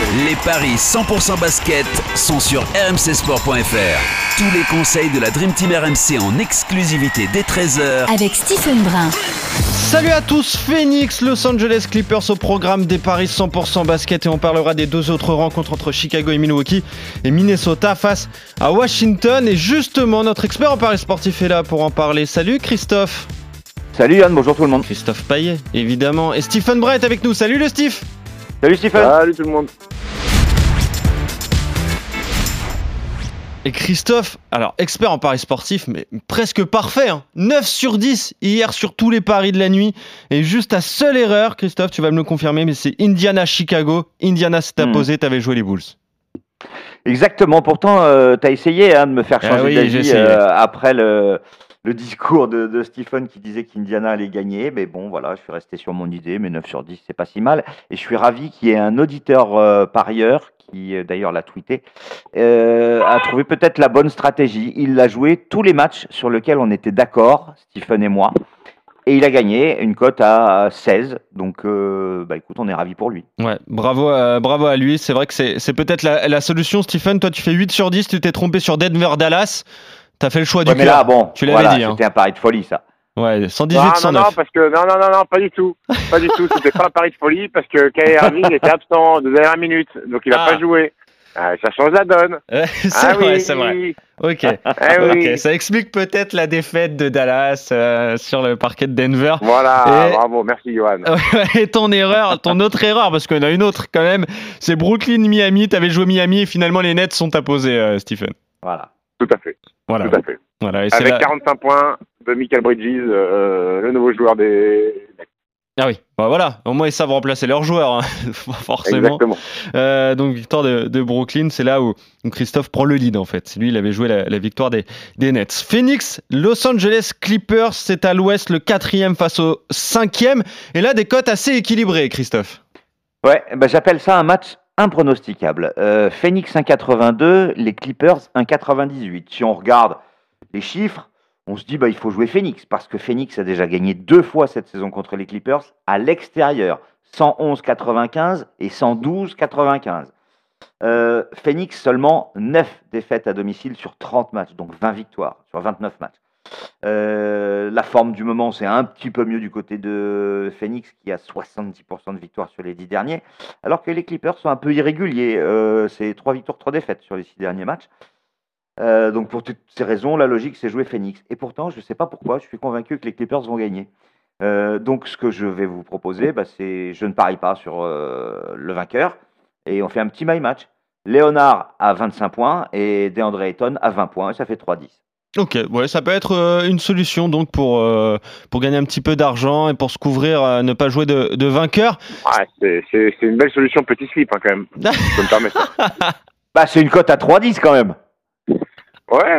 Les paris 100% basket sont sur rmcsport.fr. Tous les conseils de la Dream Team RMC en exclusivité dès 13h Avec Stephen Brun. Salut à tous, Phoenix, Los Angeles Clippers au programme des paris 100% basket et on parlera des deux autres rencontres entre Chicago et Milwaukee et Minnesota face à Washington et justement notre expert en paris sportif est là pour en parler. Salut Christophe. Salut Yann, bonjour tout le monde. Christophe Paillet évidemment et Stephen Brett avec nous. Salut le Steve. Salut Stephen. Salut tout le monde. Et Christophe, alors expert en paris sportif, mais presque parfait. Hein. 9 sur 10 hier sur tous les paris de la nuit. Et juste à seule erreur, Christophe, tu vas me le confirmer, mais c'est Indiana-Chicago. Indiana s'est Hmm. imposé, t'avais joué les Bulls. Exactement, pourtant euh, t'as essayé hein, de me faire Ah changer oui, d'avis euh, après le, le discours de, Stephen qui disait qu'Indiana allait gagner. Mais bon, voilà, je suis resté sur mon idée, mais 9 sur 10, c'est pas si mal. Et je suis ravi qu'il y ait un auditeur euh, parieur, qui euh, d'ailleurs l'a tweeté, euh, a trouvé peut-être la bonne stratégie. Il a joué tous les matchs sur lesquels on était d'accord, Stephen et moi. Et il a gagné une cote à 16. Donc, euh, bah écoute, on est ravis pour lui. Ouais, bravo à, bravo à lui. C'est vrai que c'est c'est peut-être la, la solution, Stephen. Toi, tu fais 8 sur 10, tu t'es trompé sur Denver-Dallas. T'as fait le choix Ouais, du mais cœur. là, bon, Tu l'avais voilà, dit, hein. c'était un pari de folie, ça. Ouais, 118, Non, non, 109. non, parce que non, non, non, non, pas du tout, pas du tout. C'était pas un pari de folie parce que Kyrie Irving était absent de dernière minute, donc il a Ah. pas joué. Ah, ça change la donne. C'est ah vrai, oui, c'est vrai. Ok. Ah oui. Ok, ça explique peut-être la défaite de Dallas euh, sur le parquet de Denver. Voilà, Et- bravo, merci Johan. Et ton erreur, ton autre erreur, parce qu'on a une autre quand même, c'est Brooklyn-Miami. T'avais joué Miami et finalement les Nets sont imposés, euh, Stephen. Voilà. Tout à fait, Voilà. tout à fait. voilà. Et c'est Avec là- 45 points de Michael Bridges, euh, le nouveau joueur des. Ah oui, bah voilà, au moins ils savent remplacer leurs joueurs, hein. forcément. Exactement. Euh, donc victoire de, de Brooklyn, c'est là où, où Christophe prend le lead en fait. C'est lui, il avait joué la, la victoire des, des Nets. Phoenix, Los Angeles Clippers, c'est à l'ouest le quatrième face au cinquième. Et là, des cotes assez équilibrées, Christophe. Ouais, bah, j'appelle ça un match impronosticable. Euh, Phoenix 1,82, les Clippers 1,98. Si on regarde les chiffres, on se dit bah il faut jouer Phoenix parce que Phoenix a déjà gagné deux fois cette saison contre les Clippers à l'extérieur, 111,95 et 112,95. Euh, Phoenix seulement 9 défaites à domicile sur 30 matchs, donc 20 victoires sur 29 matchs. Euh, la forme du moment, c'est un petit peu mieux du côté de Phoenix qui a 70% de victoires sur les 10 derniers, alors que les Clippers sont un peu irréguliers. Euh, c'est 3 victoires, 3 défaites sur les 6 derniers matchs. Euh, donc pour toutes ces raisons, la logique c'est jouer Phoenix. Et pourtant, je ne sais pas pourquoi, je suis convaincu que les Clippers vont gagner. Donc ce que je vais vous proposer, bah, c'est je ne parie pas sur le vainqueur et on fait un petit my match. Léonard à 25 points et DeAndre Ayton à 20 points et ça fait 3-10. Ok, ouais, ça peut être euh, une solution donc pour, euh, pour gagner un petit peu d'argent et pour se couvrir, euh, ne pas jouer de, de vainqueur. Ouais, c'est- une belle solution petit slip hein, quand même. Je peux me permettre. Bah, c'est une cote à 3-10 quand même. Ouais,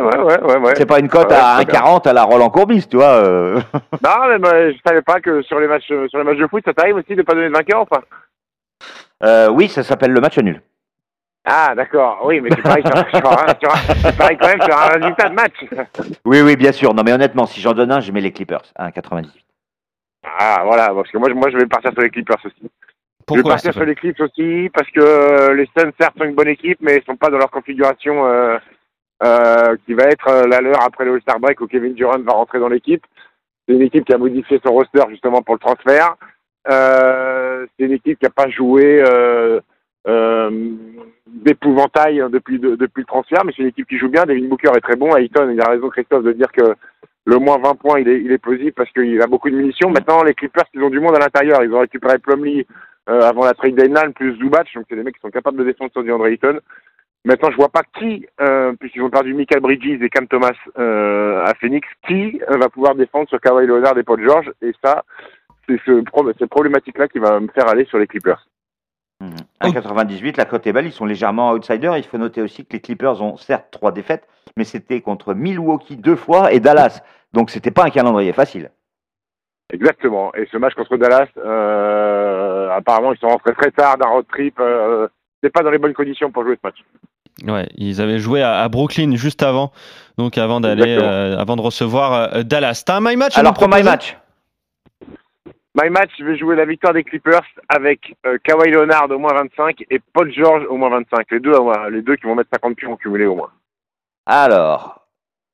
ouais, ouais, ouais, ouais. C'est pas une cote Ouais, à c'est bien. 1,40 à la Roland Courbis, tu vois. euh. Non, mais je savais pas que sur les matchs, sur les matchs de foot, ça t'arrive aussi de pas donner de vainqueur, enfin. Euh, oui, ça s'appelle le match nul. Ah, d'accord. Oui, mais tu paries, sur, sur un- sur un- tu paries quand même sur un résultat de match. Oui, oui, bien sûr. Non, mais honnêtement, si j'en donne un, je mets les Clippers à 1,98. Ah, voilà, parce que moi, je- moi, je vais partir sur les Clippers aussi. je vais Pourquoi partir sur Stéphane les Clips aussi parce que euh, les Suns certes sont une bonne équipe, mais ils sont pas dans leur configuration euh, euh, qui va être euh, la leur après le All-Star break où Kevin Durant va rentrer dans l'équipe. C'est une équipe qui a modifié son roster justement pour le transfert. Euh, c'est une équipe qui n'a pas joué euh, d'épouvantail depuis, de- depuis le transfert, mais c'est une équipe qui joue bien. Devin Booker est très bon. Ayton, il a raison Christophe de dire que le moins 20 points, il est, il plausible parce qu'il a beaucoup de munitions. Maintenant, les Clippers, ils ont du monde à l'intérieur. Ils ont récupéré Plumlee euh, avant la trade deadline, plus Zubac. Donc, c'est des mecs qui sont capables de défendre sur DeAndre Ayton. Maintenant, je vois pas qui, euh, puisqu'ils ont perdu Michael Bridges et Cam Thomas euh, à Phoenix, qui euh, va pouvoir défendre sur Kawhi Leonard et Paul George. Et ça, c'est cette problématique-là qui va me faire aller sur les Clippers. 1,98, la cote est belle, ils sont légèrement outsiders. Il faut noter aussi que les Clippers ont certes trois défaites, mais c'était contre Milwaukee deux fois et Dallas. Donc c'était pas un calendrier facile. Exactement. Et ce match contre Dallas, euh, apparemment, ils sont rentrés très tard d'un road trip. Euh, c'est pas dans les bonnes conditions pour jouer ce match. Ouais, ils avaient joué à, à Brooklyn juste avant, donc avant d'aller, euh, avant de recevoir euh, Dallas. T'as un my match à Alors pour my match, My match, je vais jouer la victoire des Clippers avec euh, Kawhi Leonard au moins 25 et Paul George au moins 25. Les deux, les deux qui vont mettre 50 pions cumulés au moins. alors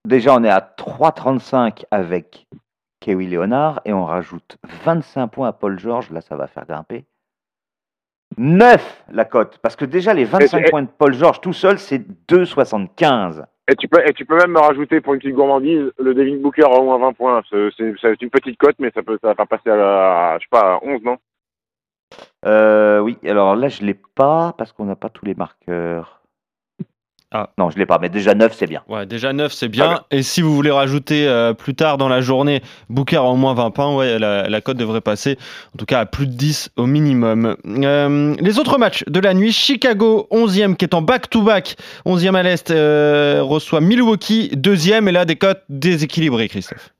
déjà on est à 3,35 avec Kawhi Leonard et on rajoute 25 points à Paul George. Là, ça va faire grimper. 9 la cote, parce que déjà les 25 Et- et- points de Paul George tout seul, c'est 2,75. Et tu peux, et tu peux même me rajouter pour une petite gourmandise le Devin Booker au moins 20 points. C'est une petite cote, mais ça peut, ça va passer à, la, à, je sais pas, à 11, non? Euh, oui, alors là, je l'ai pas parce qu'on n'a pas tous les marqueurs. Ah. Non, je l'ai pas, mais déjà 9, c'est bien. Ouais, déjà 9, c'est bien. Et si vous voulez rajouter euh, plus tard dans la journée Booker à au moins 20 points, ouais, la, la cote devrait passer, en tout cas à plus de 10 au minimum. Euh, les autres matchs de la nuit, Chicago 11e qui est en back-to-back, 11e à l'Est, euh, reçoit Milwaukee 2e et là des cotes déséquilibrées, Christophe.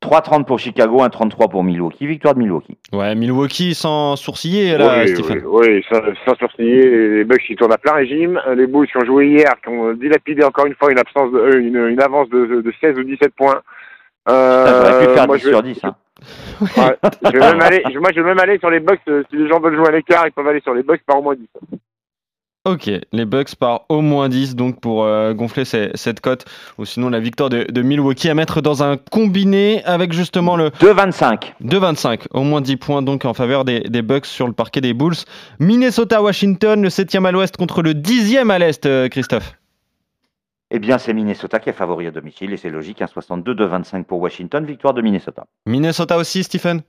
3,30 pour Chicago, 1,33 pour Milwaukee. Victoire de Milwaukee. Ouais, Milwaukee sans sourciller là, oui, Stephen. oui, oui, sans, sans sourciller, les Bucks ils tournent à plein régime. Les Bulls qui ont joué hier, qui ont dilapidé encore une fois une absence de, euh, une, une avance de, de 16 ou 17 points. Euh, Putain, J'aurais pu faire moi, 10 je vais- sur 10. hein. Ouais, je vais même aller, moi, je vais même aller sur les Bucks. euh, Si les gens veulent jouer à l'écart, ils peuvent aller sur les Bucks par au moins 10. Ok, les Bucks par au moins 10 donc pour euh, gonfler ces- cette cote ou sinon la victoire de, de Milwaukee à mettre dans un combiné avec justement le 2,25. 2,25 au moins 10 points donc en faveur des, des Bucks sur le parquet des Bulls. Minnesota-Washington, le 7e à l'ouest contre le 10e à l'est, euh, Christophe. Eh bien, c'est Minnesota qui est favori à domicile et c'est logique. 1,62, 2,25 pour Washington. Victoire de Minnesota. Minnesota aussi, Stephen?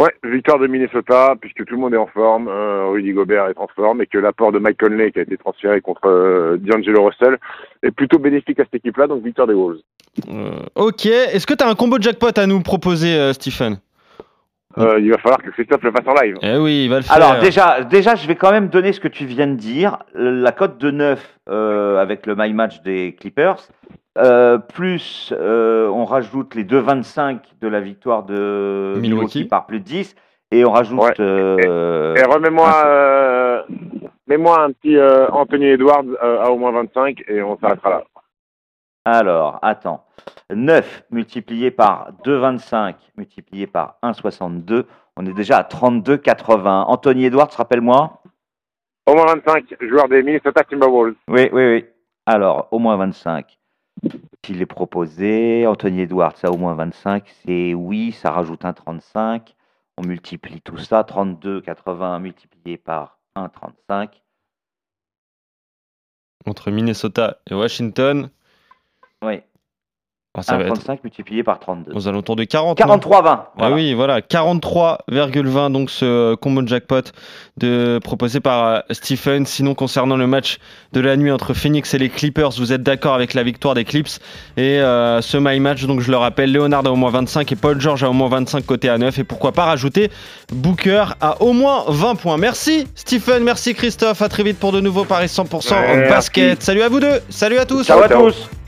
Ouais, victoire de Minnesota, puisque tout le monde est en forme, euh, Rudy Gobert est en forme, et que l'apport de Mike Conley, qui a été transféré contre euh, D'Angelo Russell, est plutôt bénéfique à cette équipe-là, donc victoire des Wolves. Euh, Ok, est-ce que tu as un combo jackpot à nous proposer, euh, Stephen? Euh, il va falloir que Christophe le fasse en live. Eh oui, il va le faire. Alors, déjà, déjà, je vais quand même donner ce que tu viens de dire. La cote de 9 euh, avec le my match des Clippers. Euh, plus euh, on rajoute les 2,25 de la victoire de Milwaukee. Milwaukee par plus de 10 et on rajoute Ouais. euh, Et remets-moi, un- euh, mets-moi un petit euh, Anthony Edwards euh, à au moins 25, et on s'arrêtera là. Alors, attends. 9 multiplié par 2,25 multiplié par 1,62. On est déjà à 32,80. Anthony Edwards, rappelle-moi Au moins 25, joueur des Minnesota Timberwolves. Oui, oui, oui. Alors, au moins 25. S'il est proposé, Anthony Edwards, ça au moins 25, c'est oui, ça rajoute un 35. On multiplie tout ça, 32,80 multiplié par 1,35. Entre Minnesota et Washington, Oui, oh, ça va être 1,35 multiplié par 32. aux alentours de 40. non 43,20. Ah voilà. oui, voilà, 43,20 donc ce combo jackpot de, proposé par euh, Stephen. Sinon, concernant le match de la nuit entre Phoenix et les Clippers, vous êtes d'accord avec la victoire des Clips et euh, ce my match, donc je le rappelle, Leonard a au moins 25 et Paul George a au moins 25 côté à 9 et pourquoi pas rajouter Booker à au moins 20 points. Merci Stephen, merci Christophe, à très vite pour de nouveaux paris 100% Ouais, basket. merci. Salut à vous deux, salut à tous. Ciao à Ciao. tous